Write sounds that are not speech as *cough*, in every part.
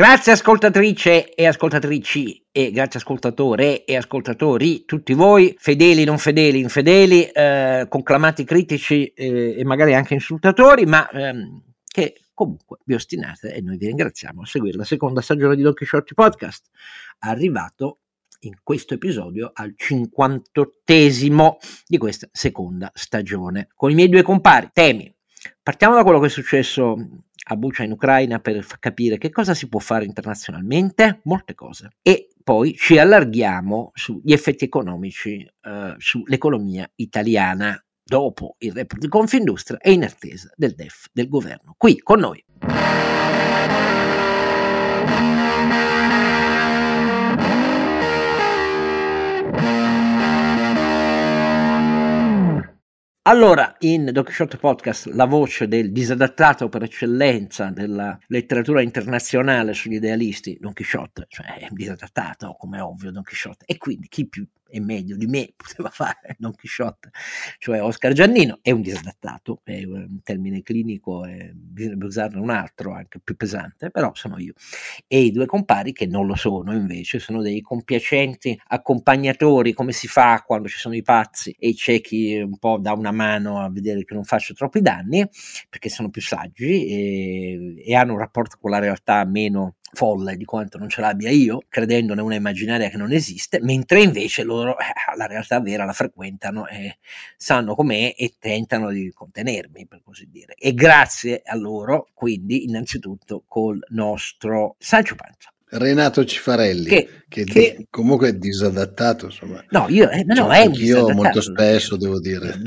Grazie ascoltatrice e ascoltatrici e grazie ascoltatore e ascoltatori, tutti voi, fedeli, non fedeli, infedeli, eh, conclamati critici eh, e magari anche insultatori, ma ehm, che comunque vi ostinate e noi vi ringraziamo a seguire la seconda stagione di Don Quixote Podcast, arrivato in questo episodio al 58esimo di questa seconda stagione, con i miei due compari, temi. Partiamo da quello che è successo a Bucia in Ucraina per capire che cosa si può fare internazionalmente, molte cose. E poi ci allarghiamo sugli effetti economici eh, sull'economia italiana dopo il report di Confindustria e in attesa del DEF del governo. Qui con noi. Allora, in Quixote Podcast, la voce del disadattato per eccellenza della letteratura internazionale sugli idealisti, Don Quixote, cioè è un disadattato, come ovvio, Don Quixote, e quindi chi più e meglio di me *laughs* poteva fare Don Chisciotte, cioè Oscar Giannino, è un disadattato, è un termine clinico, e bisognerebbe usarne un altro anche più pesante, però sono io. E i due compari che non lo sono invece, sono dei compiacenti accompagnatori, come si fa quando ci sono i pazzi e i ciechi un po' da una mano a vedere che non faccio troppi danni, perché sono più saggi e, e hanno un rapporto con la realtà meno folle di quanto non ce l'abbia io, credendone una immaginaria che non esiste, mentre invece loro eh, la realtà vera la frequentano e sanno com'è e tentano di contenermi, per così dire. E grazie a loro, quindi, innanzitutto col nostro Sancio Panza. Renato Cifarelli, che, che, che, comunque è disadattato. Insomma. No, io eh, no, cioè, è io molto spesso devo dire.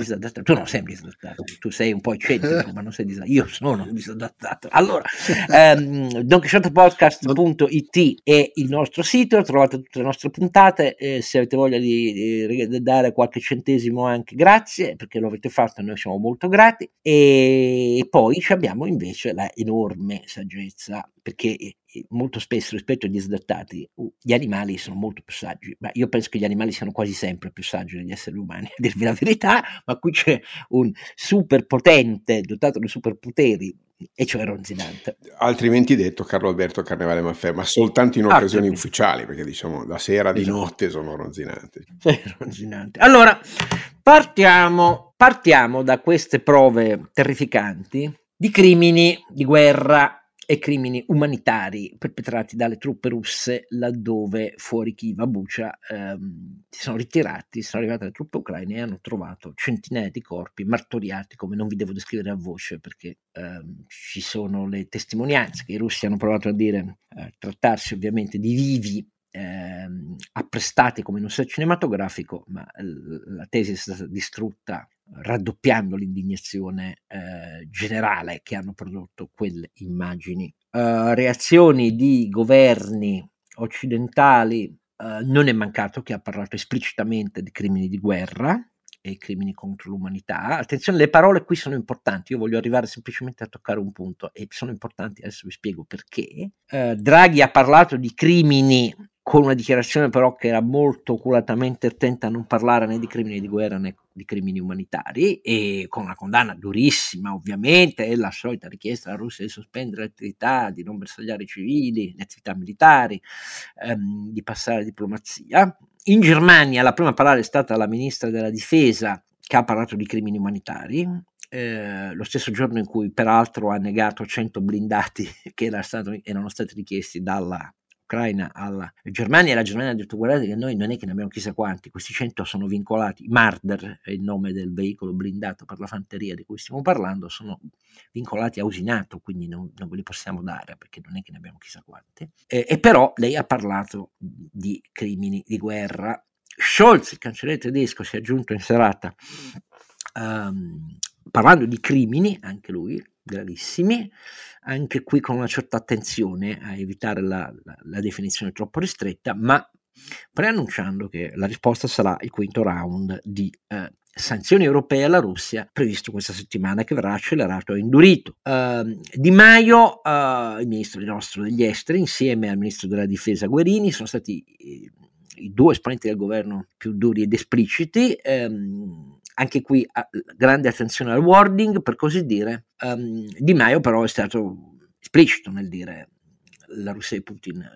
Tu non sei disadattato, tu sei un po' eccentrico, ma non sei disadattato. Io sono disadattato. Allora, ehm, DonQuixotePodcast.it è il nostro sito, trovate tutte le nostre puntate. Eh, se avete voglia di, di, dare qualche centesimo, anche grazie, perché lo avete fatto noi siamo molto grati. E poi abbiamo invece la enorme saggezza, perché molto spesso rispetto agli disadattati gli animali sono molto più saggi, ma io penso che gli animali siano quasi sempre più saggi degli esseri umani, a dirvi la verità, ma qui c'è un superpotente dotato di superpoteri e cioè Ronzinante. Altrimenti detto Carlo Alberto Carnevale Maffè, ma soltanto in occasioni Altrimenti. ufficiali, perché diciamo la sera di esatto. notte sono ronzinanti. Sì, ronzinanti. Allora, partiamo, partiamo da queste prove terrificanti di crimini di guerra e crimini umanitari perpetrati dalle truppe russe laddove fuori Kiev, a Bucha, ehm, si sono ritirati, sono arrivate le truppe ucraine e hanno trovato centinaia di corpi martoriati, come non vi devo descrivere a voce perché ehm, ci sono le testimonianze che i russi hanno provato a dire, eh, trattarsi ovviamente di vivi ehm, apprestati come in un set cinematografico, ma l- la tesi è stata distrutta raddoppiando l'indignazione eh, generale che hanno prodotto quelle immagini. Uh, reazioni di governi occidentali, uh, non è mancato che ha parlato esplicitamente di crimini di guerra e crimini contro l'umanità. Attenzione, le parole qui sono importanti, io voglio arrivare semplicemente a toccare un punto e sono importanti, adesso vi spiego perché. Uh, Draghi ha parlato di crimini con una dichiarazione però che era molto oculatamente attenta a non parlare né di crimini di guerra né di crimini umanitari e con una condanna durissima ovviamente e la solita richiesta alla Russia di sospendere le attività, di non bersagliare i civili, le attività militari, ehm, di passare alla diplomazia. In Germania la prima a parlare è stata la ministra della difesa che ha parlato di crimini umanitari, eh, lo stesso giorno in cui peraltro ha negato 100 blindati *laughs* che erano stati richiesti dalla Ucraina alla Germania e la Germania ha detto guardate che noi non è che ne abbiamo chissà quanti, questi 100 sono vincolati, Marder è il nome del veicolo blindato per la fanteria di cui stiamo parlando, sono vincolati a usinato, quindi non, non ve li possiamo dare perché non è che ne abbiamo chissà quanti. E, e però lei ha parlato di crimini di guerra. Scholz, il cancelliere tedesco, si è aggiunto in serata um, parlando di crimini, anche lui, gravissimi, anche qui con una certa attenzione a evitare la, la, la definizione troppo ristretta, ma preannunciando che la risposta sarà il quinto round di eh, sanzioni europee alla Russia previsto questa settimana che verrà accelerato e indurito. Uh, di Maio, uh, il ministro nostro degli esteri, insieme al ministro della difesa Guerini, sono stati i, i due esponenti del governo più duri ed espliciti. Um, anche qui grande attenzione al wording, per così dire. Um, di Maio però è stato esplicito nel dire la Russia di Putin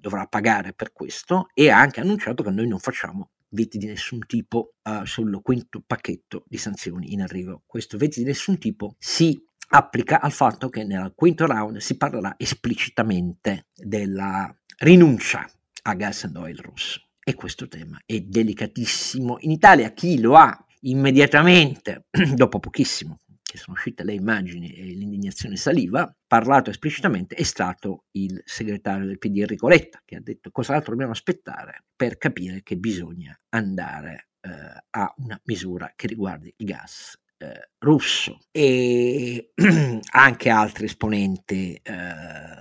dovrà pagare per questo e ha anche annunciato che noi non facciamo veti di nessun tipo uh, sul quinto pacchetto di sanzioni in arrivo. Questo veti di nessun tipo si applica al fatto che nel quinto round si parlerà esplicitamente della rinuncia a gas and oil russo. E questo tema è delicatissimo. In Italia chi lo ha immediatamente, *clears throat* dopo pochissimo, che sono uscite le immagini e l'indignazione saliva, parlato esplicitamente è stato il segretario del PD Enrico Letta, che ha detto cos'altro dobbiamo aspettare per capire che bisogna andare eh, a una misura che riguardi il gas eh, russo? E *clears throat* anche altri esponenti eh,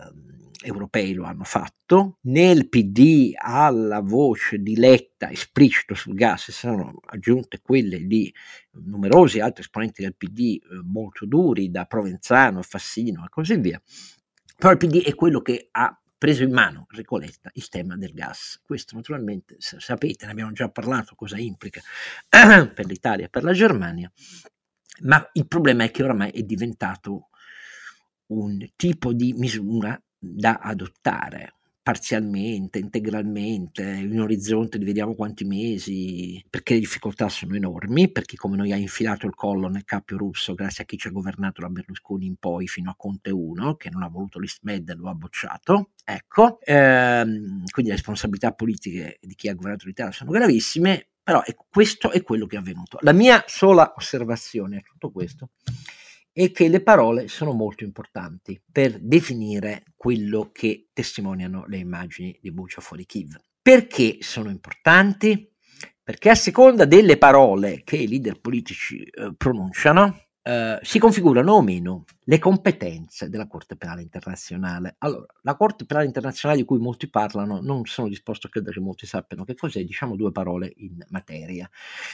europei lo hanno fatto. Nel PD alla voce di Letta esplicito sul gas si sono aggiunte quelle di numerosi altri esponenti del PD eh, molto duri, da Provenzano, Fassino e così via. Però il PD è quello che ha preso in mano Recoletta il tema del gas. Questo naturalmente sapete, ne abbiamo già parlato, cosa implica *clears throat* per l'Italia e per la Germania, ma il problema è che oramai è diventato un tipo di misura da adottare parzialmente, integralmente, in un orizzonte di vediamo quanti mesi, perché le difficoltà sono enormi, perché come noi ha infilato il collo nel cappio russo grazie a chi ci ha governato da Berlusconi in poi fino a Conte 1, che non ha voluto l'ISMED e lo ha bocciato, ecco, ehm, quindi le responsabilità politiche di chi ha governato l'Italia sono gravissime, però ecco, questo è quello che è avvenuto. La mia sola osservazione a tutto questo e che le parole sono molto importanti per definire quello che testimoniano le immagini di Bucia fuori Kiev. Perché sono importanti? Perché a seconda delle parole che i leader politici eh, pronunciano, eh, si configurano o meno le competenze della Corte Penale Internazionale. Allora, la Corte Penale Internazionale di cui molti parlano, non sono disposto a credere che molti sappiano che cos'è, diciamo due parole in materia.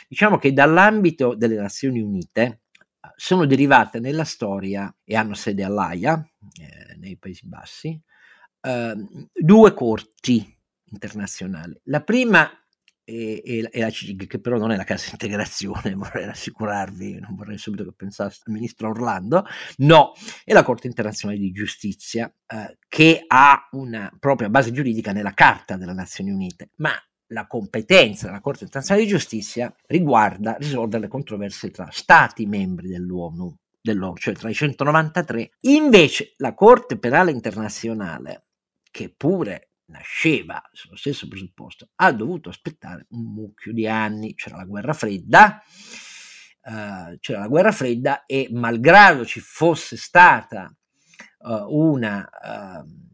Diciamo che dall'ambito delle Nazioni Unite sono derivate nella storia e hanno sede all'AIA, eh, nei Paesi Bassi, eh, due corti internazionali. La prima è, è, è, la CIG, che però non è la cassa *laughs* integrazione, vorrei rassicurarvi, non vorrei subito che pensasse al ministro Orlando, no, è la Corte internazionale di giustizia, eh, che ha una propria base giuridica nella Carta delle Nazioni Unite, ma la competenza della Corte internazionale di giustizia riguarda risolvere le controversie tra Stati membri dell'ONU, dell'ONU, cioè tra i 193. Invece la Corte Penale Internazionale, che pure nasceva sullo stesso presupposto, ha dovuto aspettare un mucchio di anni, c'era la guerra fredda, uh, c'era la guerra fredda e malgrado ci fosse stata uh, una... Uh,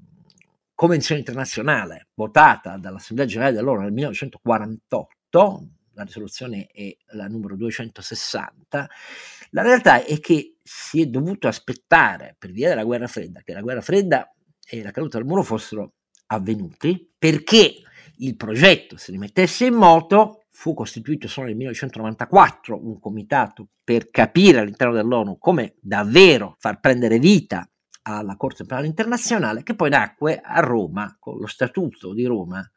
convenzione internazionale votata dall'Assemblea Generale dell'ONU nel 1948, la risoluzione è la numero 260, la realtà è che si è dovuto aspettare per via della guerra fredda, che la guerra fredda e la caduta del muro fossero avvenuti, perché il progetto si rimettesse in moto, fu costituito solo nel 1994 un comitato per capire all'interno dell'ONU come davvero far prendere vita alla Corte Penale Internazionale, che poi nacque a Roma con lo Statuto di Roma,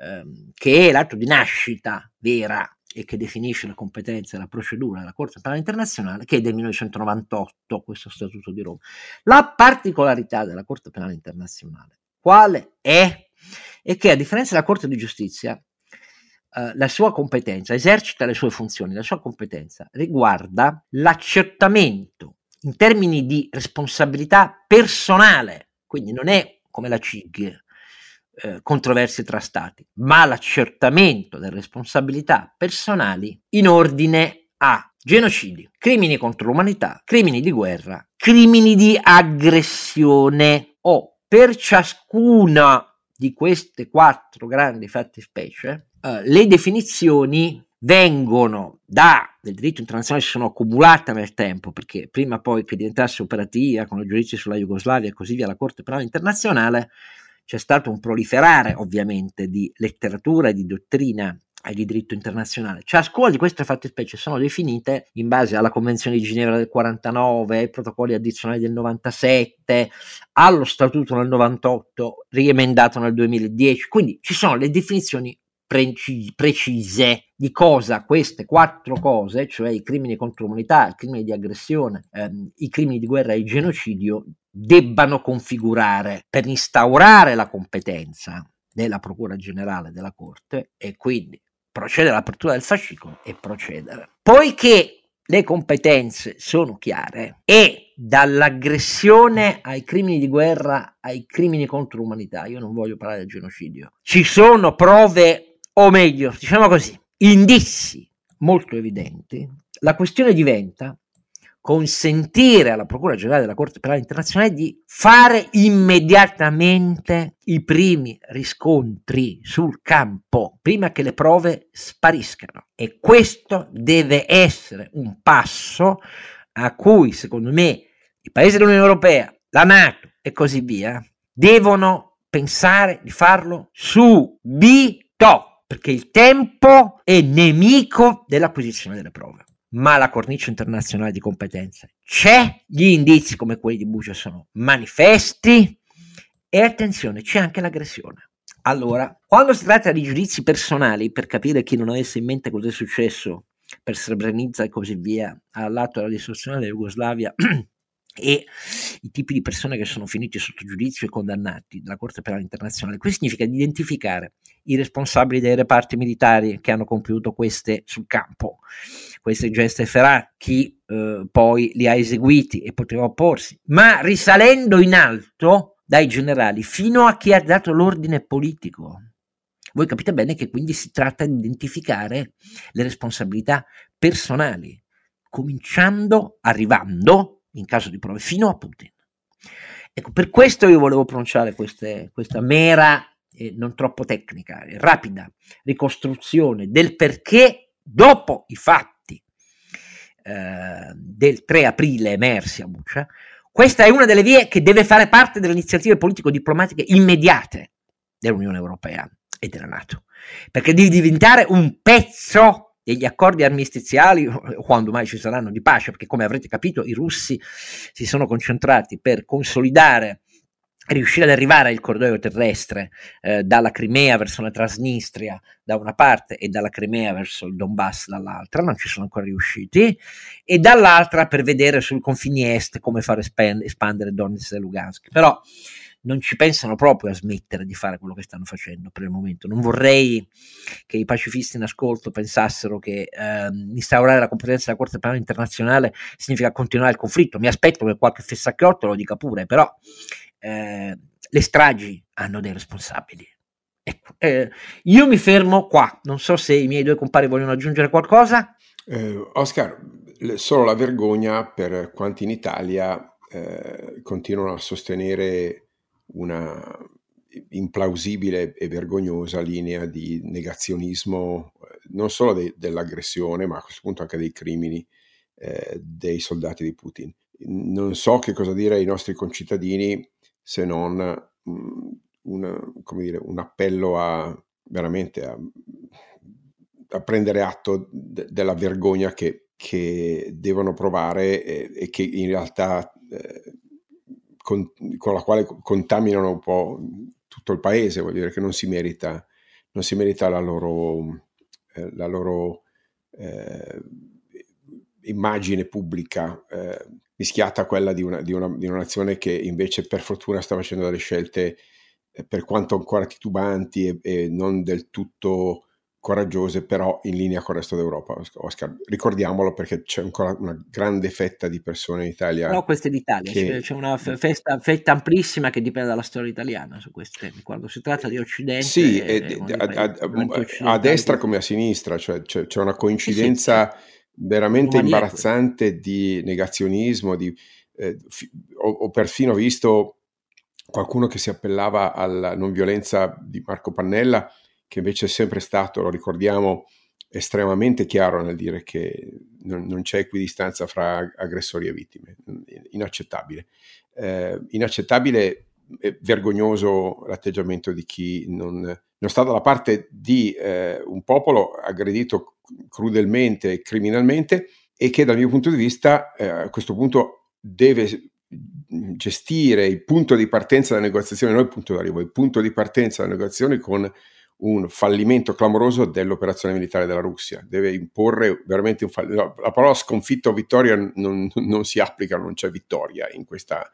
ehm, che è l'atto di nascita vera e che definisce la competenza e la procedura della Corte Penale Internazionale, che è del 1998, questo Statuto di Roma. La particolarità della Corte Penale Internazionale, quale è? È che a differenza della Corte di Giustizia, Uh, la sua competenza, esercita le sue funzioni, la sua competenza riguarda l'accertamento in termini di responsabilità personale, quindi non è come la CIG, eh, controversie tra stati, ma l'accertamento delle responsabilità personali in ordine a genocidi, crimini contro l'umanità, crimini di guerra, crimini di aggressione. O per ciascuna di queste quattro grandi fattispecie eh, le definizioni vengono da del diritto internazionale si sono accumulate nel tempo, perché prima poi che diventasse operativa con i giudizi sulla Jugoslavia e così via la Corte Penale Internazionale, c'è stato un proliferare ovviamente di letteratura e di dottrina e di diritto internazionale. Ciascuna di queste fattispecie sono definite in base alla Convenzione di Ginevra del 49, ai protocolli addizionali del 97, allo Statuto nel 98, riemendato nel 2010, quindi ci sono le definizioni precise di cosa queste quattro cose, cioè i crimini contro l'umanità, i crimini di aggressione, ehm, i crimini di guerra e il genocidio, debbano configurare per instaurare la competenza della Procura Generale della Corte e quindi procedere all'apertura del fascicolo e procedere. Poiché le competenze sono chiare e dall'aggressione ai crimini di guerra ai crimini contro l'umanità, io non voglio parlare del genocidio, ci sono prove, o meglio, diciamo così, indizi molto evidenti, la questione diventa consentire alla Procura Generale della Corte Penale Internazionale di fare immediatamente i primi riscontri sul campo, prima che le prove spariscano. E questo deve essere un passo a cui, secondo me, i paesi dell'Unione Europea, la Nato e così via, devono pensare di farlo subito, perché il tempo è nemico dell'acquisizione delle prove ma la cornice internazionale di competenze c'è, gli indizi come quelli di Buccia sono manifesti e attenzione, c'è anche l'aggressione. Allora, quando si tratta di giudizi personali, per capire chi non avesse in mente cosa è successo per Srebrenica e così via, all'atto della distruzione della Jugoslavia *clears throat* e i tipi di persone che sono finiti sotto giudizio e condannati dalla Corte Penale Internazionale. Questo significa identificare i responsabili dei reparti militari che hanno compiuto queste sul campo, queste geste efferate, chi eh, poi li ha eseguiti e poteva opporsi, ma risalendo in alto dai generali fino a chi ha dato l'ordine politico. Voi capite bene che quindi si tratta di identificare le responsabilità personali, cominciando, arrivando in caso di prove, fino a Putin. Ecco, per questo io volevo pronunciare queste, questa mera, eh, non troppo tecnica, rapida ricostruzione del perché dopo i fatti eh, del 3 aprile emersi a Bucia, questa è una delle vie che deve fare parte delle iniziative politico-diplomatiche immediate dell'Unione Europea e della Nato, perché deve diventare un pezzo degli accordi armistiziali, *laughs* quando mai ci saranno di pace, perché come avrete capito i russi si sono concentrati per consolidare riuscire ad arrivare al corridoio terrestre eh, dalla Crimea verso la Transnistria da una parte e dalla Crimea verso il Donbass dall'altra, non ci sono ancora riusciti, e dall'altra per vedere sui confini est come far espandere Donetsk e Lugansk. Però non ci pensano proprio a smettere di fare quello che stanno facendo per il momento. Non vorrei che i pacifisti in ascolto pensassero che eh, instaurare la competenza della Corte Penale Internazionale significa continuare il conflitto. Mi aspetto che qualche fessacchiotto lo dica pure, però eh, le stragi hanno dei responsabili. Ecco, eh, io mi fermo qua, non so se i miei due compari vogliono aggiungere qualcosa. Eh, Oscar, solo la vergogna per quanti in Italia eh, continuano a sostenere una implausibile e vergognosa linea di negazionismo eh, non solo de- dell'aggressione, ma a questo punto anche dei crimini eh, dei soldati di Putin. Non so che cosa dire ai nostri concittadini se non mh, mm, una, dire, un appello a veramente a, a prendere atto de- della vergogna che, che devono provare e, e, che in realtà eh, con, con, la quale contaminano un po' tutto il paese, vuol dire che non si merita, non si merita la loro, eh, la loro eh, immagine pubblica eh, mischiata a quella di una, di, una, di una, nazione che invece per fortuna sta facendo delle scelte eh, per quanto ancora titubanti e, e non del tutto coraggiose, però in linea con il resto d'Europa. Oscar, ricordiamolo perché c'è ancora una grande fetta di persone in Italia. No, queste d'Italia, che... c'è una festa, fetta amplissima che dipende dalla storia italiana su questi temi. Quando si tratta di Occidente, sì, e, a, a, a, destra come a sinistra, cioè c'è, c'è una coincidenza sì, sì. veramente imbarazzante di negazionismo, di, eh, fi, ho, ho perfino visto qualcuno che si appellava alla non violenza di Marco Pannella che invece è sempre stato, lo ricordiamo, estremamente chiaro nel dire che non, non c'è equidistanza fra aggressori e vittime, inaccettabile. Eh, inaccettabile e vergognoso l'atteggiamento di chi non, non sta dalla parte di eh, un popolo aggredito crudelmente e criminalmente e che dal mio punto di vista eh, a questo punto deve gestire il punto di partenza della negoziazione, non il punto d'arrivo, il punto di partenza della negoziazione con un fallimento clamoroso dell'operazione militare della Russia, deve imporre veramente un fallimento. La parola sconfitta o vittoria non, *laughs* non, si applica, non c'è vittoria in questa,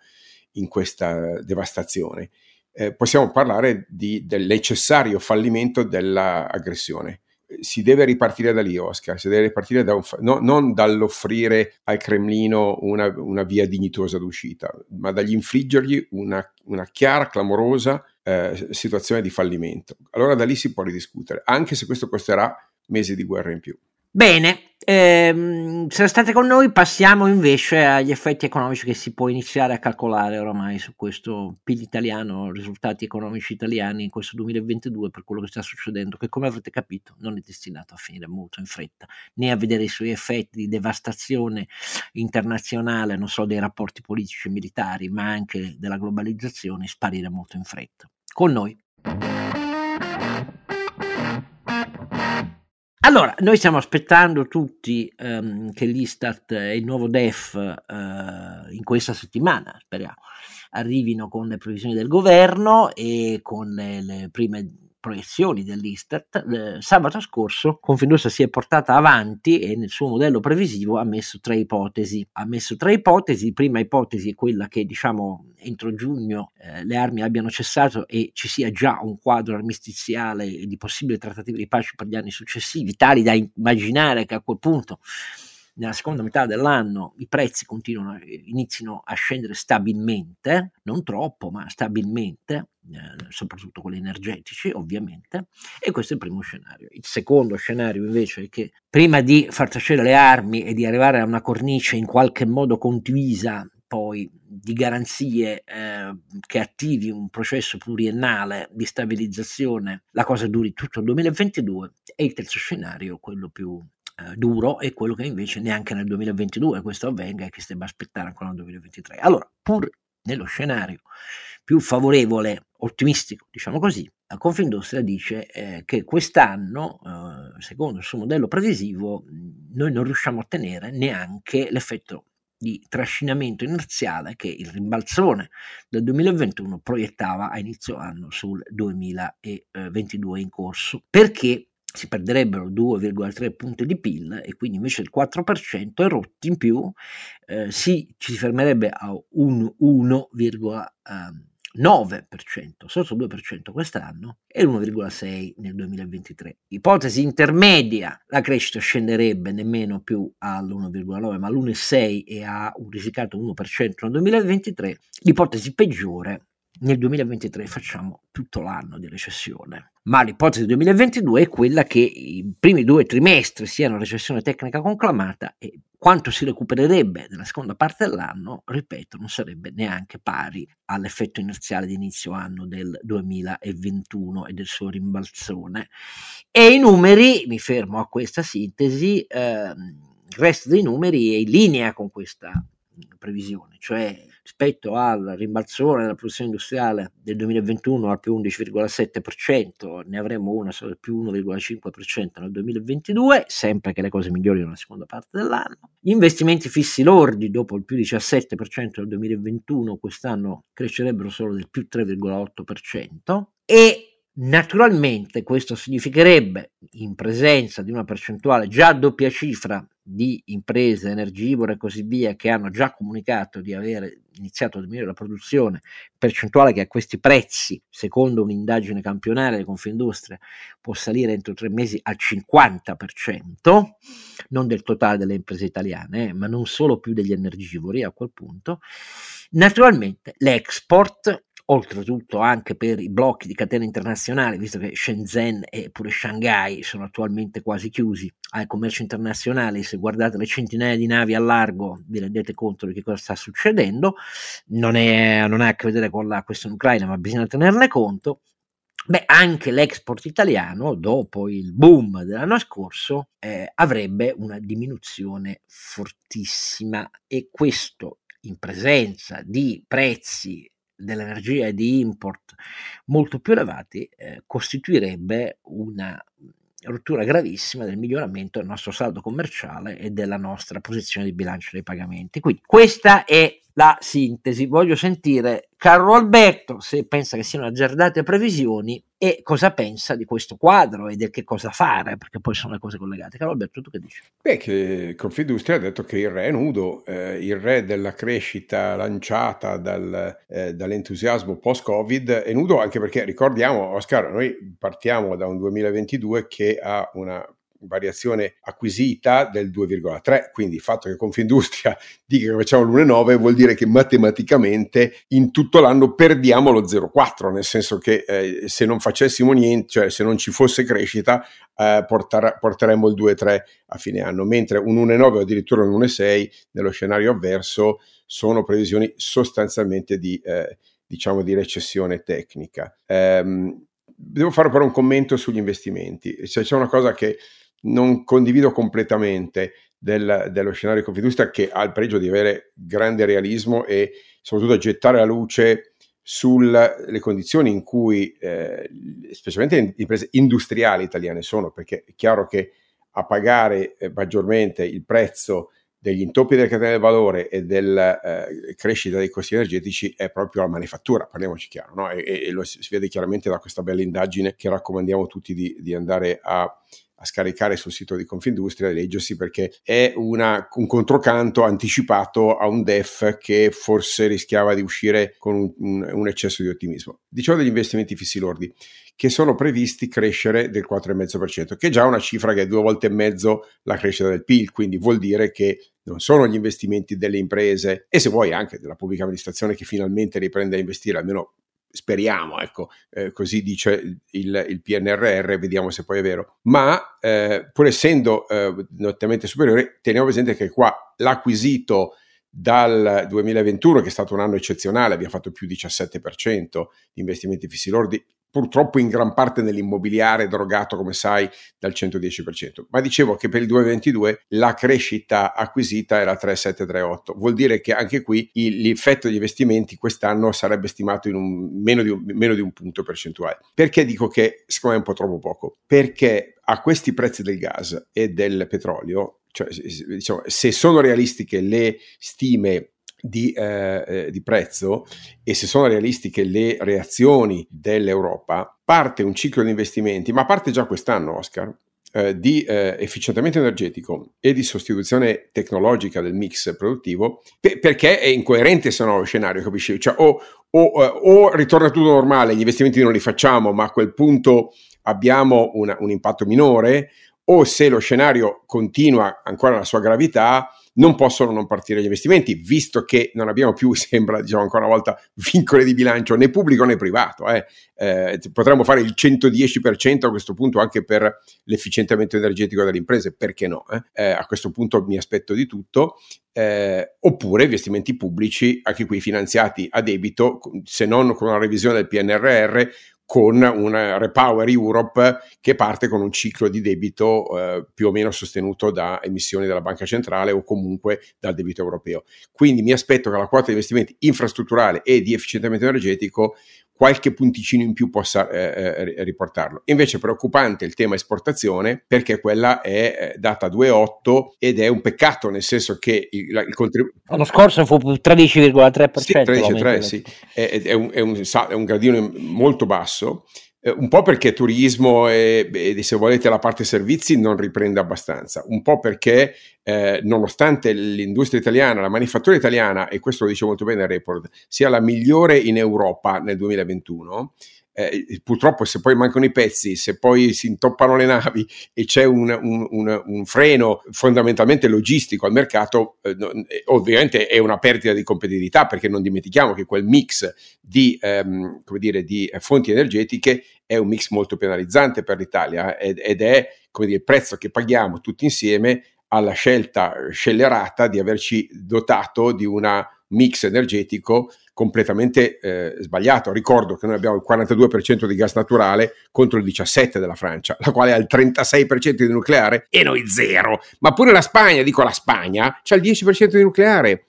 in questa devastazione. Eh, possiamo parlare di, del necessario fallimento dell'aggressione si deve ripartire da lì, Oscar, si deve ripartire da un, no, non dall'offrire al Cremlino una, una, via dignitosa d'uscita, ma dagli infliggergli una, una chiara, clamorosa eh, situazione di fallimento. Allora da lì si può ridiscutere, anche se questo costerà mesi di guerra in più. Bene, ehm, se state con noi passiamo invece agli effetti economici che si può iniziare a calcolare oramai su questo PIL italiano, risultati economici italiani in questo 2022 per quello che sta succedendo, che come avrete capito non è destinato a finire molto in fretta, né a vedere i suoi effetti di devastazione internazionale, non so, dei rapporti politici e militari, ma anche della globalizzazione sparire molto in fretta. Con noi. Allora, noi stiamo aspettando tutti um, che l'Istat e il nuovo DEF uh, in questa settimana, speriamo, arrivino con le previsioni del governo e con le, le prime proiezioni dell'Istat, eh, sabato scorso Confindustria si è portata avanti e nel suo modello previsivo ha messo tre ipotesi. Ha messo tre ipotesi, prima ipotesi è quella che diciamo entro giugno eh, le armi abbiano cessato e ci sia già un quadro armistiziale di possibili trattative di pace per gli anni successivi, tali da immaginare che a quel punto nella seconda metà dell'anno i prezzi continuano, iniziano a scendere stabilmente, non troppo, ma stabilmente, eh, soprattutto quelli energetici ovviamente, e questo è il primo scenario. Il secondo scenario invece è che prima di far tacere le armi e di arrivare a una cornice in qualche modo condivisa poi di garanzie eh, che attivi un processo pluriennale di stabilizzazione, la cosa duri tutto il 2022 e il terzo scenario, quello più eh, duro è quello che invece neanche nel 2022 questo avvenga e che si debba aspettare ancora nel 2023. Allora, pur nello scenario più favorevole, ottimistico, diciamo così, la Confindustria dice eh, che quest'anno, eh, secondo il suo modello previsivo, noi non riusciamo a ottenere neanche l'effetto di trascinamento inerziale che il rimbalzone del 2021 proiettava a inizio anno sul 2022 in corso. Perché si perderebbero 2,3 punti di PIL e quindi invece il 4% e rotti in più eh, si, ci si fermerebbe a un 1,9%, sotto il 2% quest'anno e l'1,6% nel 2023. Ipotesi intermedia, la crescita scenderebbe nemmeno più all'1,9% ma all'1,6% e a un risicato 1% nel 2023. L'ipotesi peggiore nel 2023 facciamo tutto l'anno di recessione. Ma l'ipotesi del 2022 è quella che i primi due trimestri siano recessione tecnica conclamata e quanto si recupererebbe nella seconda parte dell'anno, ripeto, non sarebbe neanche pari all'effetto inerziale di inizio anno del 2021 e del suo rimbalzone. E i numeri, mi fermo a questa sintesi, ehm, il resto dei numeri è in linea con questa previsione, cioè rispetto al rimbalzone della produzione industriale del 2021 al più 11,7%, ne avremo una solo più 1,5% nel 2022, sempre che le cose migliorino nella seconda parte dell'anno. Gli investimenti fissi lordi dopo il più 17% del 2021 quest'anno crescerebbero solo del più 3,8% e Naturalmente questo significherebbe, in presenza di una percentuale già a doppia cifra di imprese energivore e così via che hanno già comunicato di aver iniziato a diminuire la produzione, percentuale che a questi prezzi, secondo un'indagine campionaria di Confindustria, può salire entro tre mesi al 50%, non del totale delle imprese italiane, eh, ma non solo più degli energivori a quel punto. Naturalmente l'export oltretutto anche per i blocchi di catena internazionale, visto che Shenzhen e pure Shanghai sono attualmente quasi chiusi al commercio internazionale, se guardate le centinaia di navi a largo vi rendete conto di che cosa sta succedendo, non, è, non ha a che vedere con la questione ucraina, ma bisogna tenerne conto. Beh, anche l'export italiano, dopo il boom dell'anno scorso, eh, avrebbe una diminuzione fortissima. E questo in presenza di prezzi dell'energia e di import molto più elevati, eh, costituirebbe una rottura gravissima del miglioramento del nostro saldo commerciale e della nostra posizione di bilancio dei pagamenti. Quindi questa è la sintesi. Voglio sentire Carlo Alberto se pensa che siano azzardate previsioni e cosa pensa di questo quadro e del che cosa fare, perché poi sono le cose collegate. Carlo Alberto, tu che dici? Beh, che Confindustria ha detto che il re è nudo, eh, il re della crescita lanciata dal, eh, dall'entusiasmo post-Covid è nudo anche perché ricordiamo, Oscar, noi partiamo da un 2022 che ha una variazione acquisita del 2,3, quindi il fatto che Confindustria *laughs* dica che facciamo l'1,9 vuol dire che matematicamente in tutto l'anno perdiamo lo 0,4, nel senso che eh, se non facessimo niente, cioè se non ci fosse crescita, eh, portar- porteremmo il 2,3 a fine anno, mentre un 1,9 o addirittura un 1,6 nello scenario avverso sono previsioni sostanzialmente di, eh, diciamo, di recessione tecnica. Um, devo fare però un commento sugli investimenti. Cioè, c'è una cosa che non condivido completamente del, dello scenario Confindustria che ha il pregio di avere grande realismo e soprattutto gettare la luce sulle condizioni in cui eh, specialmente le imprese industriali italiane sono, perché è chiaro che a pagare eh, maggiormente il prezzo degli intoppi delle catene del valore e della eh, crescita dei costi energetici è proprio la manifattura, parliamoci chiaro, no? e, e, lo si vede chiaramente da questa bella indagine che raccomandiamo tutti di, di andare a a scaricare sul sito di Confindustria e leggersi perché è una, un controcanto anticipato a un DEF che forse rischiava di uscire con un, un, un eccesso di ottimismo. Dicevo degli investimenti fissi lordi che sono previsti crescere del 4,5%, che è già una cifra che è due volte e mezzo la crescita del PIL, quindi vuol dire che non sono gli investimenti delle imprese e se vuoi anche della pubblica amministrazione che finalmente riprende a investire, almeno speriamo, ecco, eh, così dice il, il, PNRR, vediamo se poi è vero, ma eh, pur essendo eh, nettamente superiore, teniamo presente che qua l'acquisito dal 2021, che è stato un anno eccezionale, abbiamo fatto più 17% di investimenti fissi lordi, purtroppo in gran parte nell'immobiliare drogato, come sai, dal 110%. Ma dicevo che per il 2022 la crescita acquisita era 3,738. Vuol dire che anche qui il, l'effetto degli investimenti quest'anno sarebbe stimato in un, meno, di un, meno di un punto percentuale. Perché dico che secondo me è un po' troppo poco? Perché a questi prezzi del gas e del petrolio, cioè, diciamo, se sono realistiche le stime di, eh, eh, di, prezzo e se sono realistiche le reazioni dell'Europa, parte un ciclo di investimenti, ma parte già quest'anno, Oscar, eh, di eh, efficientamento energetico e di sostituzione tecnologica del mix produttivo, pe- perché è incoerente se no lo scenario, capisci? Cioè, o, o, eh, o, ritorna tutto normale, gli investimenti non li facciamo, ma a quel punto abbiamo una, un impatto minore, o se lo scenario continua ancora la sua gravità, non possono non partire gli investimenti, visto che non abbiamo più, *laughs* sembra, diciamo ancora una volta, vincoli di bilancio né pubblico né privato. Eh. Eh, potremmo fare il 110% a questo punto anche per l'efficientamento energetico delle imprese, perché no? Eh? eh a questo punto mi aspetto di tutto. Eh, oppure investimenti pubblici, anche qui finanziati a debito, se non con una revisione del PNRR, con una Repower Europe che parte con un ciclo di debito eh, più o meno sostenuto da emissioni della banca centrale o comunque dal debito europeo. Quindi mi aspetto che la quota di investimenti infrastrutturale e di efficientamento energetico qualche punticino in più possa eh, eh riportarlo. Invece è preoccupante il tema esportazione perché quella è eh, data 2,8 ed è un peccato nel senso che il, il contributo... L'anno scorso fu 13,3%. Sì, 13,3 sì, è, è, un, è, un, è un gradino molto basso eh, un po' perché turismo e, e, se volete la parte servizi non riprende abbastanza, un po' perché eh, nonostante l'industria italiana, la manifattura italiana, e questo lo dice molto bene il report, sia la migliore in Europa nel 2021, eh, purtroppo se poi mancano i pezzi, se poi si intoppano le navi *laughs* e c'è un, un, un, un freno fondamentalmente logistico al mercato, eh, eh, ovviamente è una perdita di competitività perché non dimentichiamo che quel mix di, ehm, dire, di fonti energetiche è un mix molto penalizzante per l'Italia eh, ed, ed è dire, il prezzo che paghiamo tutti insieme alla scelta scellerata di averci dotato di una mix energetico completamente eh, sbagliato. Ricordo che noi abbiamo il 42% di gas naturale contro il 17% della Francia, la quale ha il 36% di nucleare e noi zero. Ma pure la Spagna, dico la Spagna, c'ha il 10% di nucleare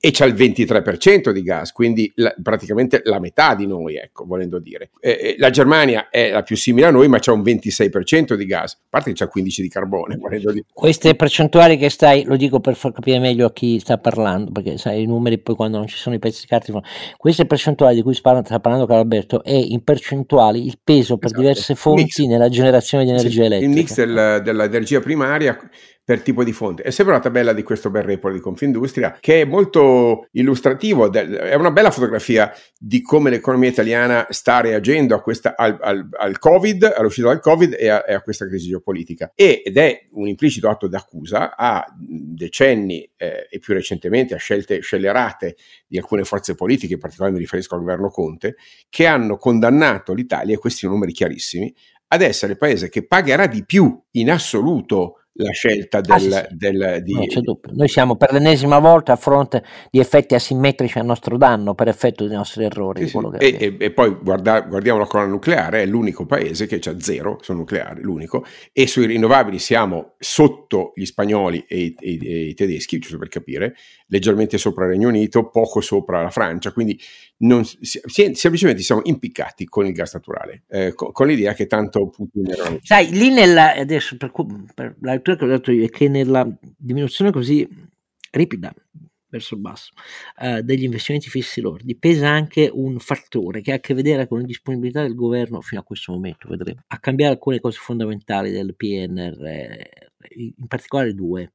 e c'ha il 23% di gas, quindi la, praticamente la metà di noi, ecco, volendo dire. Eh, la Germania è la più simile a noi, ma c'ha un 26% di gas, a parte che c'ha 15 di carbone, *laughs* volendo dire. Queste percentuali che stai, lo dico per far capire meglio a chi sta parlando, perché sai, i numeri poi quando non ci sono i pezzi di carta, queste percentuali di cui sta parlando Carlo Alberto è in percentuali il peso per esatto. diverse fonti nella generazione di energia sì, elettrica. Il mix del, dell'energia primaria per tipo di fonte. È sempre una tabella di questo bel report di Confindustria che è molto illustrativo, è una bella fotografia di come l'economia italiana sta reagendo questa, al, al, al, Covid, all'uscita dal Covid e a, e a, questa crisi geopolitica. ed è un implicito atto d'accusa a decenni eh, e più recentemente a scelte scellerate di alcune forze politiche, in particolare mi riferisco al governo Conte, che hanno condannato l'Italia, e questi sono numeri chiarissimi, ad essere il paese che pagherà di più in assoluto la scelta del, ah, sì, sì. del di... no, Noi siamo per l'ennesima volta a fronte di effetti asimmetrici a nostro danno per effetto dei nostri errori. Sì, e, e, e, poi guarda, guardiamo la colonna nucleare, è l'unico paese che ha zero sul nucleare, l'unico, e sui rinnovabili siamo sotto gli spagnoli e, e, i tedeschi, giusto per capire, leggermente sopra il Regno Unito, poco sopra la Francia, quindi non, semplicemente siamo impiccati con il gas naturale, eh, con, con, l'idea che tanto Putin era... Sai, lì nella, adesso per, per la lettura che ho dato io è che nella diminuzione così ripida verso il basso eh, degli investimenti fissi lordi pesa anche un fattore che ha a che vedere con la disponibilità del governo fino a questo momento, vedremo, a cambiare alcune cose fondamentali del PNR, in particolare due.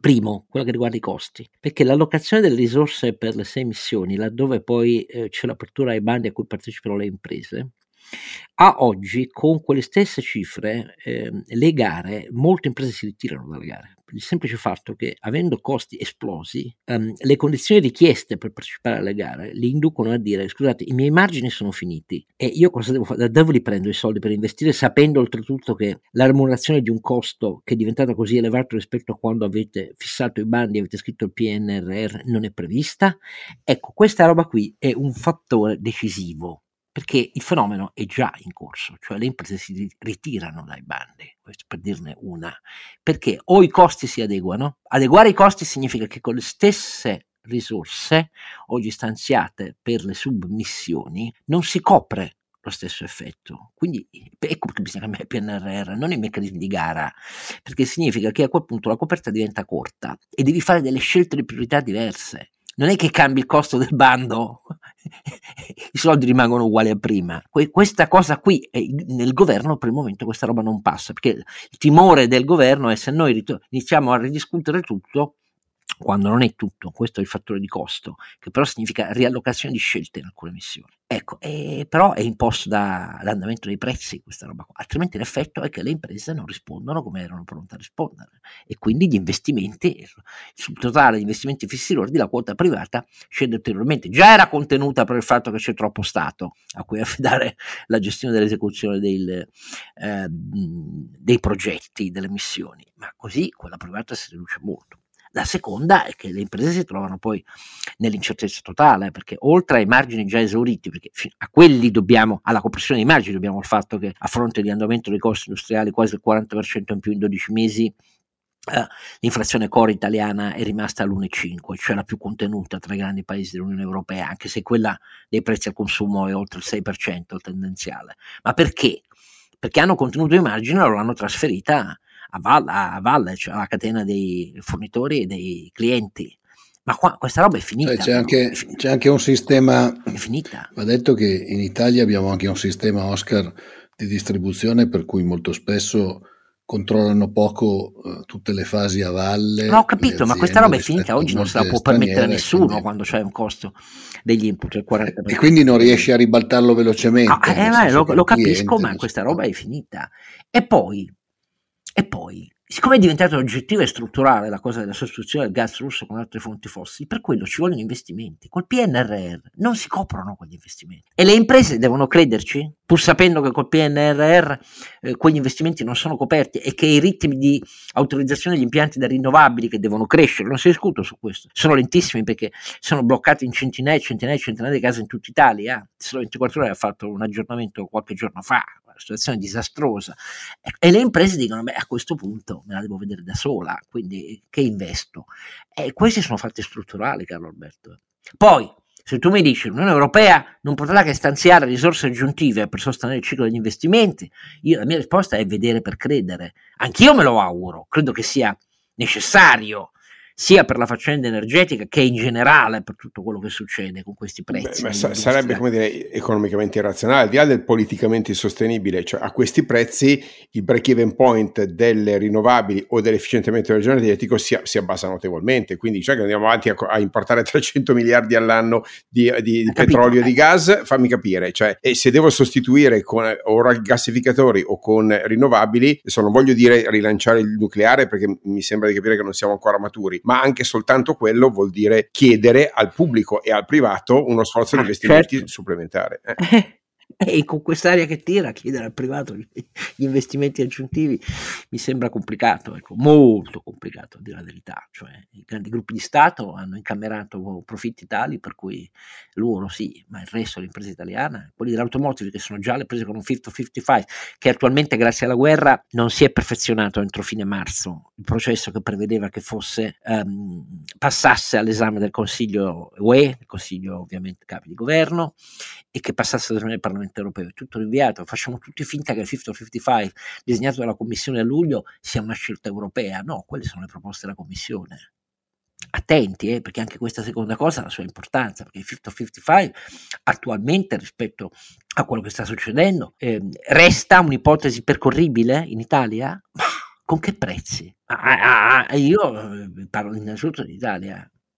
Primo, quello che riguarda i costi, perché l'allocazione delle risorse per le sei missioni, laddove poi eh, c'è l'apertura ai bandi a cui partecipano le imprese, a oggi con quelle stesse cifre eh, le gare, molte imprese si ritirano dalle gare il semplice fatto che avendo costi esplosi, um, le condizioni richieste per partecipare alle gare li inducono a dire scusate i miei margini sono finiti e io cosa devo fare? Da dove li prendo i soldi per investire sapendo oltretutto che la remunerazione di un costo che è diventato così elevato rispetto a quando avete fissato i bandi, avete scritto il PNRR, non è prevista? Ecco, questa roba qui è un fattore decisivo perché il fenomeno è già in corso, cioè le imprese si ritirano dai bandi, per dirne una, perché o i costi si adeguano, adeguare i costi significa che con le stesse risorse oggi stanziate per le submissioni non si copre lo stesso effetto. Quindi ecco perché bisogna cambiare PNRR, non i meccanismi di gara, perché significa che a quel punto la coperta diventa corta e devi fare delle scelte di priorità diverse. Non è che cambi il costo del bando, i soldi rimangono uguali a prima. Que- questa cosa qui eh, nel governo per il momento questa roba non passa, perché il timore del governo è se noi rit- iniziamo a ridiscutere tutto, quando non è tutto, questo è il fattore di costo, che però significa riallocazione di scelte in alcune missioni. Ecco, eh, però è imposto da, dall'andamento dei prezzi questa roba qua, altrimenti l'effetto è che le imprese non rispondono come erano pronte a rispondere e quindi gli investimenti, sul totale di investimenti fissi lordi, la quota privata scende ulteriormente. Già era contenuta per il fatto che c'è troppo Stato a cui affidare la gestione dell'esecuzione del, eh, dei progetti, delle missioni, ma così quella privata si riduce molto. La seconda è che le imprese si trovano poi nell'incertezza totale, perché oltre ai margini già esauriti, perché a quelli dobbiamo, alla compressione dei margini dobbiamo il fatto che a fronte di andamento dei costi industriali quasi il 40% in più in 12 mesi, Uh, l'inflazione core italiana è rimasta all'1,5, cioè la più contenuta tra i grandi paesi dell'Unione Europea, anche se quella dei prezzi al consumo è oltre il 6%, il tendenziale. Ma perché? Perché hanno contenuto i margini e lo hanno trasferita a valle, cioè alla catena dei fornitori e dei clienti. Ma qua, questa roba è finita. C'è, anche, c'è anche un sistema. È finita. Va detto che in Italia abbiamo anche un sistema Oscar di distribuzione per cui molto spesso controllano poco uh, tutte le fasi a valle. No, ho capito, ma questa roba è finita, oggi non se la può permettere nessuno quindi... quando c'è un costo degli input del 40%. E quindi non riesci a ribaltarlo velocemente. No, eh, lo, lo capisco, ma questa roba è finita. E poi e poi, siccome è diventato oggettivo e strutturale la cosa della sostituzione del gas russo con altre fonti fossili, per quello ci vogliono investimenti. Col PNRR non si coprono quegli investimenti. E le imprese devono crederci, pur sapendo che col PNRR eh, quegli investimenti non sono coperti e che i ritmi di autorizzazione degli impianti da rinnovabili che devono crescere, non si discute su questo, sono lentissimi perché sono bloccati in centinaia e centinaia e centinaia di case in tutta Italia. Solo 24 ore ha fatto un aggiornamento qualche giorno fa, una situazione disastrosa. E le imprese dicono, beh, a questo punto me la devo vedere da sola, quindi che investo? E questi sono fatti strutturali, Carlo Alberto. Poi, se tu mi dici l'Unione Europea non potrà che stanziare risorse aggiuntive per sostenere il ciclo degli investimenti, io, la mia risposta è vedere per credere. Anch'io me lo auguro, credo che sia necessario sia per la faccenda energetica che in generale per tutto quello che succede con questi prezzi. Beh, sa- sarebbe come dire economicamente irrazionale, al di là del politicamente insostenibile, cioè a questi prezzi il break even point delle rinnovabili o dell'efficientamento energetico si, si abbassa notevolmente, quindi cioè che andiamo avanti a, a importare *laughs* 300 miliardi all'anno di, di, di petrolio e di gas, fammi capire, cioè, e se devo sostituire con o gassificatori o con rinnovabili, adesso non voglio dire rilanciare il nucleare perché mi sembra di capire che non siamo ancora maturi, ma anche soltanto quello vuol dire chiedere al pubblico e al privato uno sforzo ah, di investimenti certo. supplementare. Eh. *laughs* *laughs* E con quest'aria che tira, chiedere al privato gli investimenti aggiuntivi mi sembra complicato, ecco, molto complicato a dire la verità. Cioè, I grandi gruppi di Stato hanno incamerato profitti tali per cui loro sì, ma il resto dell'impresa italiana, quelli dell'automotive che sono già le prese con un 50-55, che attualmente grazie alla guerra non si è perfezionato entro fine marzo, il processo che prevedeva che fosse um, passasse all'esame del Consiglio UE, Consiglio ovviamente capi di governo, e che passasse all'esame del Parlamento europeo, è tutto rinviato, facciamo tutti finta che il 50-55 disegnato dalla Commissione a luglio sia una scelta europea, no, quelle sono le proposte della Commissione. Attenti, eh, perché anche questa seconda cosa ha la sua importanza, perché il 50-55 attualmente rispetto a quello che sta succedendo eh, resta un'ipotesi percorribile in Italia? Ma con che prezzi? Ah, ah, ah, io eh, parlo innanzitutto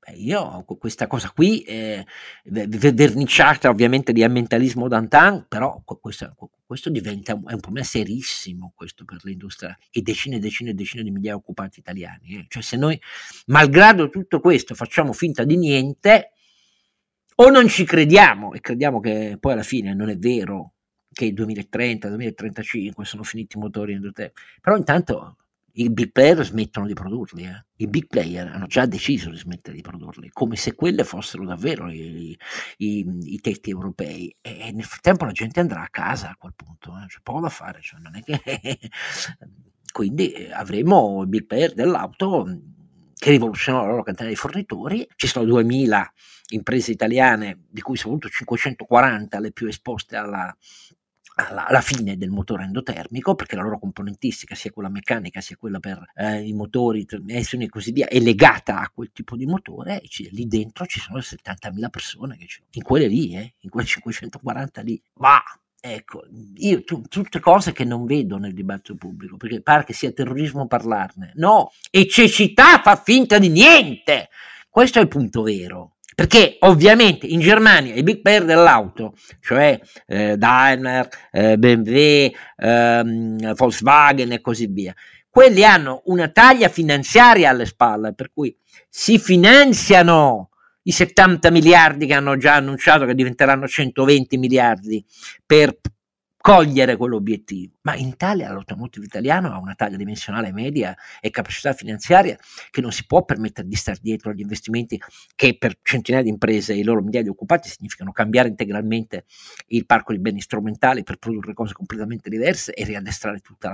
d'Italia, io questa cosa qui, eh, verniciata ovviamente di ambientalismo d'antan, però questo, questo diventa un, è un problema serissimo questo per l'industria e decine e decine e decine di migliaia di occupati italiani. Eh. Cioè se noi, malgrado tutto questo, facciamo finta di niente, o non ci crediamo e crediamo che poi alla fine non è vero che il 2030-2035 sono finiti i motori però intanto i big player smettono di produrli, eh. i big player hanno già deciso di smettere di produrli, come se quelle fossero davvero i, i, i tetti europei. E nel frattempo la gente andrà a casa a quel punto, eh. c'è poco da fare, cioè che... *laughs* Quindi eh, avremo i big player dell'auto mm, che rivoluzionano la loro catena di fornitori, ci sono 2000 imprese italiane, di cui sono avuto 540 le più esposte alla, alla, alla, fine del motore endotermico, perché la loro componentistica, sia quella meccanica sia quella per eh, i motori e così via, è legata a quel tipo di motore. E c- lì dentro ci sono 70.000 persone, che in quelle lì, eh, in quelle *laughs* 540 lì. Ma ecco, io t- tutte cose che non vedo nel dibattito pubblico, perché pare che sia terrorismo parlarne. No, e cecità fa finta di niente. Questo è il punto vero. Perché ovviamente in Germania i big player dell'auto, cioè eh, Daimler, eh, BMW, ehm, Volkswagen e così via, quelli hanno una taglia finanziaria alle spalle, per cui si finanziano i 70 miliardi che hanno già annunciato che diventeranno 120 miliardi per cogliere quell'obiettivo. Ma in Italia l'automotive italiano ha una taglia dimensionale media e capacità finanziaria che non si può permettere di stare dietro agli investimenti che per centinaia di imprese e i loro migliaia di occupati significano cambiare integralmente il parco di beni strumentali per produrre cose completamente diverse e riaddestrare tutti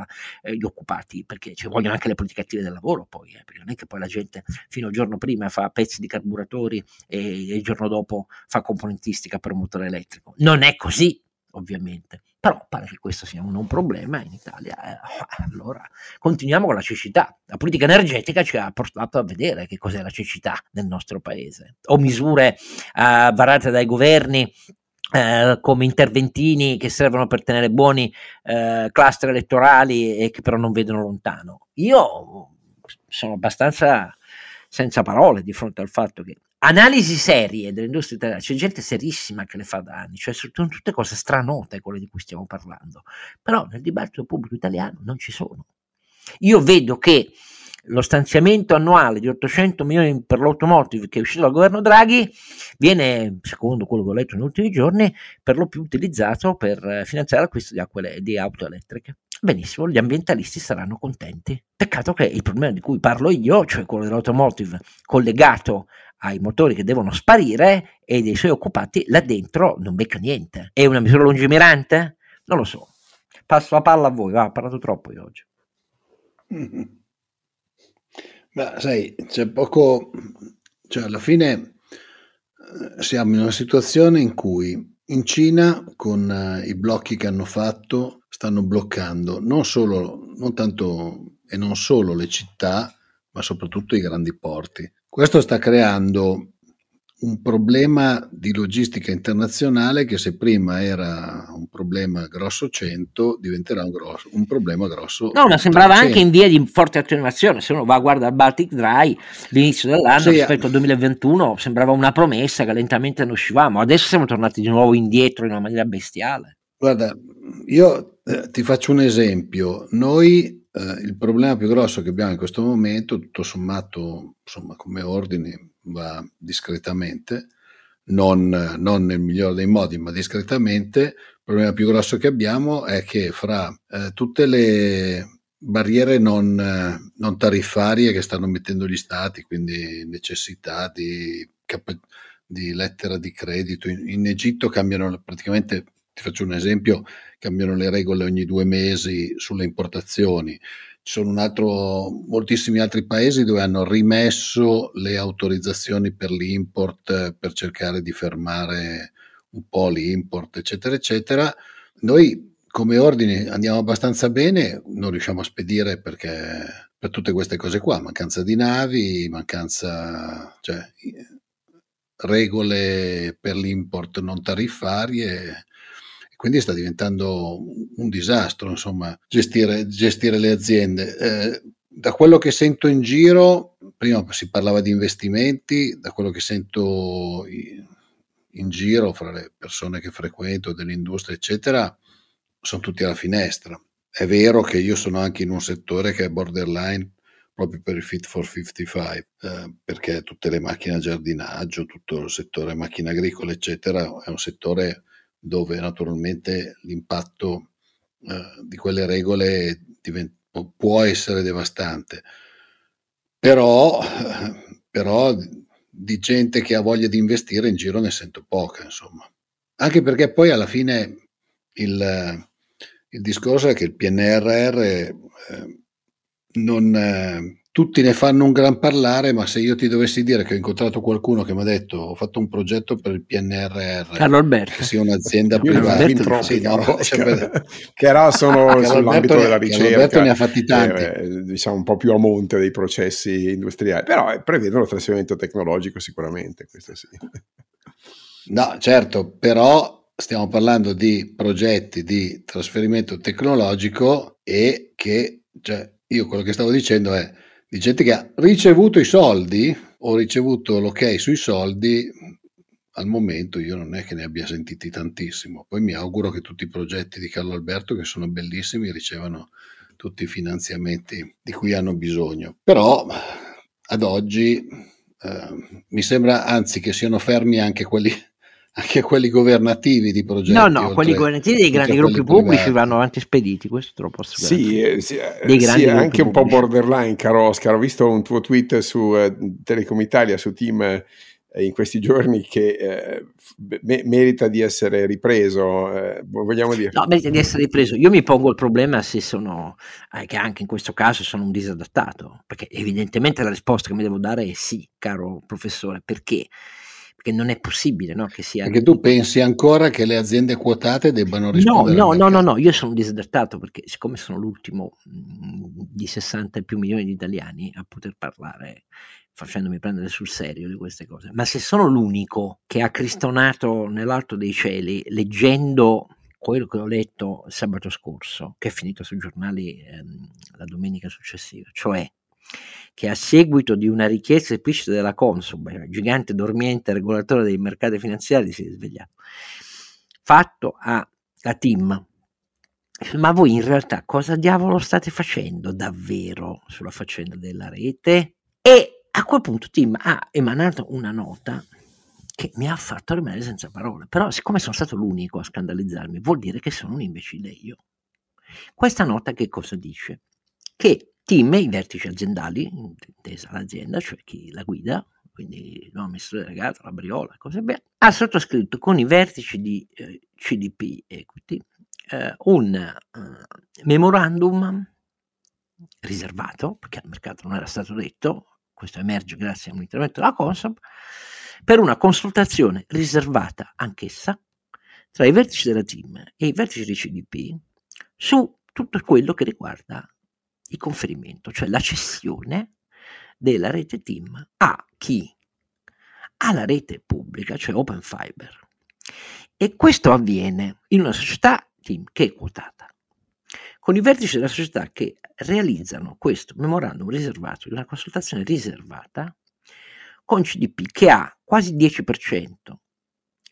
eh, gli occupati, perché ci vogliono anche le politiche attive del lavoro poi, eh, perché non è che poi la gente fino al giorno prima fa pezzi di carburatori e, e il giorno dopo fa componentistica per un motore elettrico. Non è così, ovviamente. Però pare che questo sia un, un problema in Italia. Eh, allora continuiamo con la cecità. La politica energetica ci ha portato a vedere che cos'è la cecità nel nostro paese. O misure eh, varate dai governi eh, come interventini che servono per tenere buoni eh, cluster elettorali e che però non vedono lontano. Io sono abbastanza senza parole di fronte al fatto che analisi serie dell'industria italiana, c'è gente serissima che le fa da anni, cioè sono tutte cose stranote quelle di cui stiamo parlando, però nel dibattito pubblico italiano non ci sono. Io vedo che lo stanziamento annuale di 800 milioni per l'automotive che è uscito dal governo Draghi viene, secondo quello che ho letto negli ultimi giorni, per lo più utilizzato per finanziare l'acquisto di, acque, di auto elettriche. Benissimo, gli ambientalisti saranno contenti. Peccato che il problema di cui parlo io, cioè quello dell'automotive collegato ai motori che devono sparire e dei suoi occupati là dentro non becca niente. È una misura lungimirante? Non lo so. passo la palla a voi, va, ho parlato troppo io oggi. *laughs* Ma sai, c'è poco, cioè alla fine eh, siamo in una situazione in cui in Cina con uh, i blocchi che hanno fatto stanno bloccando non solo, non tanto e non solo le città, ma soprattutto i grandi porti. Questo sta creando un problema di logistica internazionale che se prima era un problema grosso 100 diventerà un, grosso, un problema grosso no ma sembrava 300. anche in via di forte attenuazione se uno va a guardare il Baltic Dry l'inizio dell'anno sì, rispetto al 2021 sembrava una promessa che lentamente ne uscivamo adesso siamo tornati di nuovo indietro in una maniera bestiale guarda io eh, ti faccio un esempio noi eh, il problema più grosso che abbiamo in questo momento tutto sommato insomma come ordine va discretamente, non, non, nel migliore dei modi, ma discretamente. Il problema più grosso che abbiamo è che fra eh, tutte le barriere non, non, tariffarie che stanno mettendo gli stati, quindi necessità di, di lettera di credito, in, in Egitto cambiano praticamente, ti faccio un esempio, cambiano le regole ogni due mesi sulle importazioni ci sono altro, moltissimi altri paesi dove hanno rimesso le autorizzazioni per l'import per cercare di fermare un po' l'import, eccetera, eccetera. Noi come ordine andiamo abbastanza bene, non riusciamo a spedire perché per tutte queste cose qua, mancanza di navi, mancanza, cioè, regole per l'import non tariffarie quindi sta diventando un disastro, insomma, gestire, gestire le aziende. Eh, da quello che sento in giro, prima si parlava di investimenti, da quello che sento in giro fra le persone che frequento, dell'industria, eccetera, sono tutti alla finestra. È vero che io sono anche in un settore che è borderline proprio per il Fit for 55, eh, perché tutte le macchine a giardinaggio, tutto il settore macchine agricole, eccetera, è un settore dove naturalmente l'impatto eh, di quelle regole divent- può essere devastante. Però, *laughs* però di gente che ha voglia di investire in giro ne sento poca, insomma. Anche perché poi alla fine il, il discorso è che il PNRR eh, non, eh, tutti ne fanno un gran parlare, ma se io ti dovessi dire che ho incontrato qualcuno che mi ha detto ho fatto un progetto per il PNRR, Carlo Alberto. che sia un'azienda privata, sì, no, cioè, *laughs* che era sono Carlo sull'ambito della ricerca, Alberto ne ha fatti tanti, eh, diciamo un po' più a monte dei processi industriali, però eh, prevedono il trasferimento tecnologico sicuramente, questo sì. No, certo, però stiamo parlando di progetti di trasferimento tecnologico e che, cioè, io quello che stavo dicendo è di gente che ha ricevuto i soldi o ricevuto l'ok sui soldi, al momento io non è che ne abbia sentiti tantissimo. Poi mi auguro che tutti i progetti di Carlo Alberto, che sono bellissimi, ricevano tutti i finanziamenti di cui hanno bisogno. Però ad oggi eh, mi sembra anzi che siano fermi anche quelli anche quelli governativi di progetti. No, no, quelli governativi dei grandi gruppi pubblici vanno avanti spediti, questo te lo posso Sì, eh, sì, eh, sì anche un po' borderline, caro Oscar. Ho visto un tuo tweet su eh, Telecom Italia, su Team eh, in questi *laughs* giorni che eh, me- merita di essere ripreso, eh, vogliamo dire? No, merita di essere ripreso. Io mi pongo il problema se sono, eh, che anche in questo caso sono un disadattato, perché evidentemente la risposta che mi devo dare è sì, caro professore, perché? Perché non è possibile no, che sia... Perché tu pensi ancora che le aziende quotate debbano rispondere? No, no, no, no, io sono disadattato perché siccome sono l'ultimo mh, di 60 e più milioni di italiani a poter parlare facendomi prendere sul serio di queste cose, ma se sono l'unico che ha cristonato nell'alto dei cieli leggendo quello che ho letto sabato scorso, che è finito sui giornali ehm, la domenica successiva, cioè che a seguito di una richiesta esplicita della Consum, gigante dormiente regolatore dei mercati finanziari, si è svegliato, fatto a, a Tim. Ma voi in realtà cosa diavolo state facendo davvero sulla faccenda della rete? E a quel punto Tim ha emanato una nota che mi ha fatto rimanere senza parole. Però, siccome sono stato l'unico a scandalizzarmi, vuol dire che sono un imbecille io. Questa nota che cosa dice? Che team, i vertici aziendali, intesa l'azienda, cioè chi la guida, quindi il amministratore delegato, la briola, cose belle, ha sottoscritto con i vertici di eh, CDP Equity eh, un uh, memorandum riservato, perché al mercato non era stato detto, questo emerge grazie a un intervento della Consob, per una consultazione riservata anch'essa tra i vertici della team e i vertici di CDP su tutto quello che riguarda il conferimento, cioè la cessione della rete team a chi? Alla rete pubblica, cioè Open Fiber. E questo avviene in una società team che è quotata, con i vertici della società che realizzano questo memorandum riservato, una consultazione riservata, con CDP che ha quasi 10%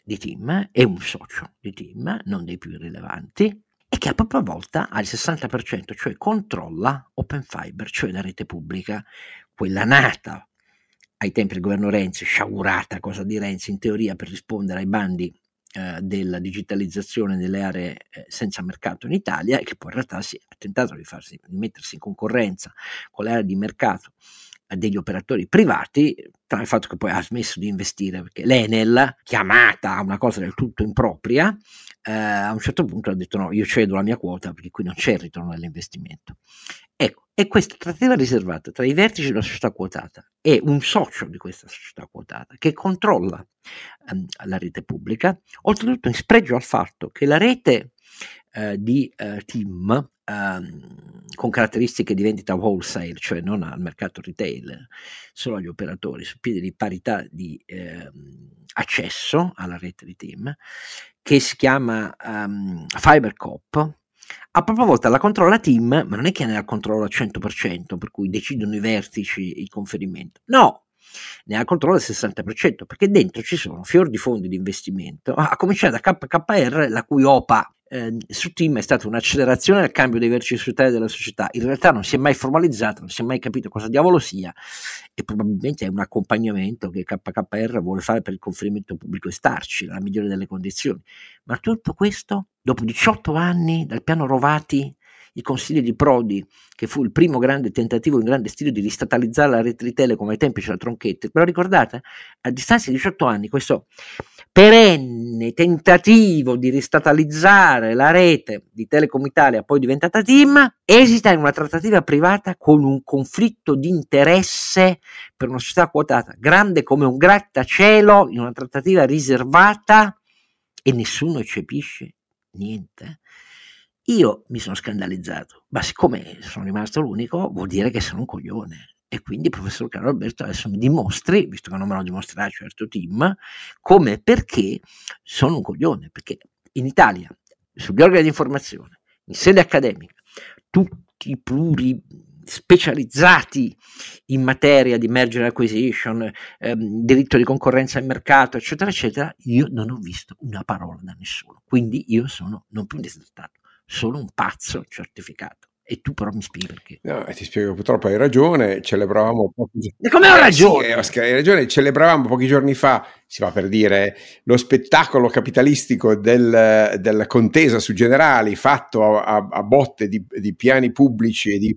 di team, è un socio di team, non dei più rilevanti, e che a propria volta ha il 60%, cioè controlla Open Fiber, cioè la rete pubblica, quella nata ai tempi del governo Renzi, sciagurata cosa di Renzi in teoria per rispondere ai bandi eh, della digitalizzazione delle aree eh, senza mercato in Italia e che poi in realtà si ha tentato di, farsi, di mettersi in concorrenza con le aree di mercato degli operatori privati, tra il fatto che poi ha smesso di investire, perché l'Enel, chiamata a una cosa del tutto impropria, eh, a un certo punto ha detto no, io cedo la mia quota perché qui non c'è il ritorno dell'investimento. Ecco, e questa trattativa riservata tra i vertici della società quotata e un socio di questa società quotata che controlla ehm, la rete pubblica, oltretutto in spregio al fatto che la rete eh, di eh, ehm, con caratteristiche di vendita wholesale, cioè non al mercato retail, solo agli operatori, su piedi di parità di eh, accesso alla rete di team, che si chiama um, FiberCop, a propria volta la controlla team, ma non è che ne ha il controllo al 100%, per cui decidono i vertici il conferimento. No, ne ha il controllo al 60%, perché dentro ci sono fior di fondi di investimento, a cominciare da KKR, la cui OPA eh, su Team è stata un'accelerazione del cambio dei vertici societari della società. In realtà non si è mai formalizzato, non si è mai capito cosa diavolo sia e probabilmente è un accompagnamento che KKR vuole fare per il conferimento pubblico e starci nella migliore delle condizioni. Ma tutto questo, dopo 18 anni dal piano Rovati i consigli di Prodi, che fu il primo grande tentativo in grande stile di ristatalizzare la rete di Telecom ai tempi c'era Tronchetti, però ricordate, a distanza di 18 anni questo perenne tentativo di ristatalizzare la rete di Telecom Italia, poi diventata TIM, esita in una trattativa privata con un conflitto di interesse per una società quotata, grande come un grattacielo, in una trattativa riservata e nessuno eccepisce niente. Io mi sono scandalizzato, ma siccome sono rimasto l'unico, vuol dire che sono un coglione. E quindi, professor Carlo Alberto, adesso mi dimostri, visto che non me lo dimostrerà certo team, come e perché sono un coglione. Perché in Italia, sugli organi di informazione, in sede accademica, tutti pluri specializzati in materia di merger acquisition, ehm, diritto di concorrenza al mercato, eccetera, eccetera, io non ho visto una parola da nessuno. Quindi io sono non più un disertato sono un pazzo certificato. E tu però mi spieghi perché. No, ti spiego, purtroppo hai ragione, celebravamo pochi giorni fa. come ho ragione? Eh, sì, hai ragione, celebravamo pochi giorni fa, si va per dire, lo spettacolo capitalistico del, della contesa su generali fatto a, a botte di, di piani pubblici e di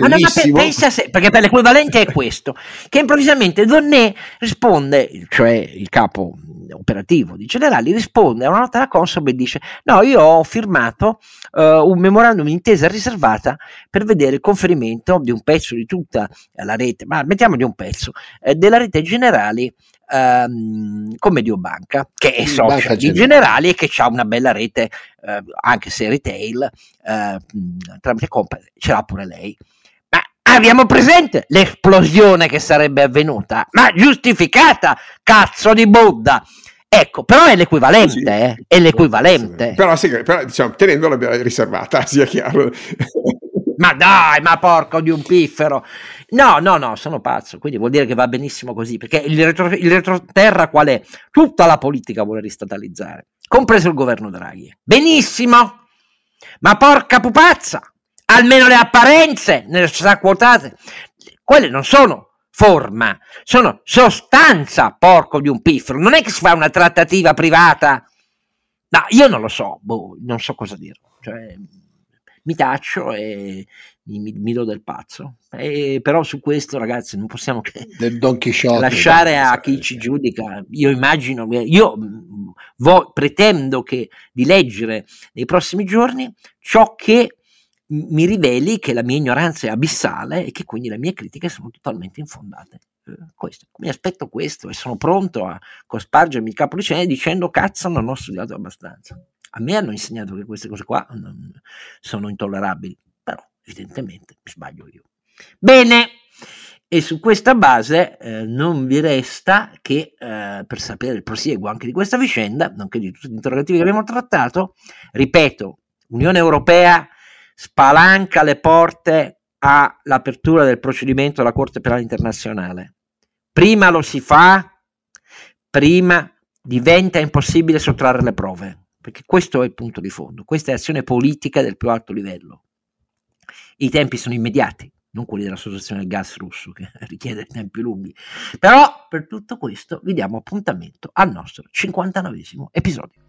ma, no, ma per, pensa se, perché per l'equivalente è questo, che improvvisamente Donné risponde, cioè il capo operativo di Generali, risponde a una nota della Consob e dice no, io ho firmato uh, un memorandum di intesa riservata per vedere il conferimento di un pezzo di tutta la rete, ma mettiamo di un pezzo, eh, della rete Generali ehm, con Mediobanca, che è socia di Generali e che ha una bella rete, eh, anche se retail, eh, tramite comp, ce l'ha pure lei. Abbiamo presente l'esplosione che sarebbe avvenuta, ma giustificata, cazzo di Buddha! Ecco, però è l'equivalente, sì, eh? è l'equivalente. Però, sì, però diciamo, tenendola riservata, *laughs* sia chiaro. ma dai, ma porco di un piffero. No, no, no, sono pazzo, quindi vuol dire che va benissimo così, perché il, retro, il retroterra qual è? Tutta la politica vuole ristatalizzare, compreso il governo Draghi. Benissimo, ma porca pupazza, almeno le apparenze nelle società quotate, quelle non sono forma, sono sostanza, porco di un piffero, non è che si fa una trattativa privata. No, io non lo so, boh, non so cosa dire. Cioè, mi taccio e mi, mi, mi do del pazzo. E, però su questo, ragazzi, non possiamo che lasciare a chi ci giudica. Io immagino, io vo- pretendo che, di leggere nei prossimi giorni ciò che mi riveli che la mia ignoranza è abissale e che quindi le mie critiche sono totalmente infondate. Eh, questo, mi aspetto questo e sono pronto a cospargermi il capo di scena dicendo cazzo non ho studiato abbastanza. A me hanno insegnato che queste cose qua sono intollerabili, però evidentemente mi sbaglio io. Bene, e su questa base eh, non vi resta che eh, per sapere il prosieguo anche di questa vicenda, nonché di tutti gli interrogativi che abbiamo trattato, ripeto, Unione Europea spalanca le porte all'apertura del procedimento alla Corte Penale Internazionale. Prima lo si fa, prima diventa impossibile sottrarre le prove, perché questo è il punto di fondo, questa è azione politica del più alto livello. I tempi sono immediati, non quelli dell'associazione del gas russo che *laughs* richiede tempi lunghi. Però per tutto questo vi diamo appuntamento al nostro 59 episodio.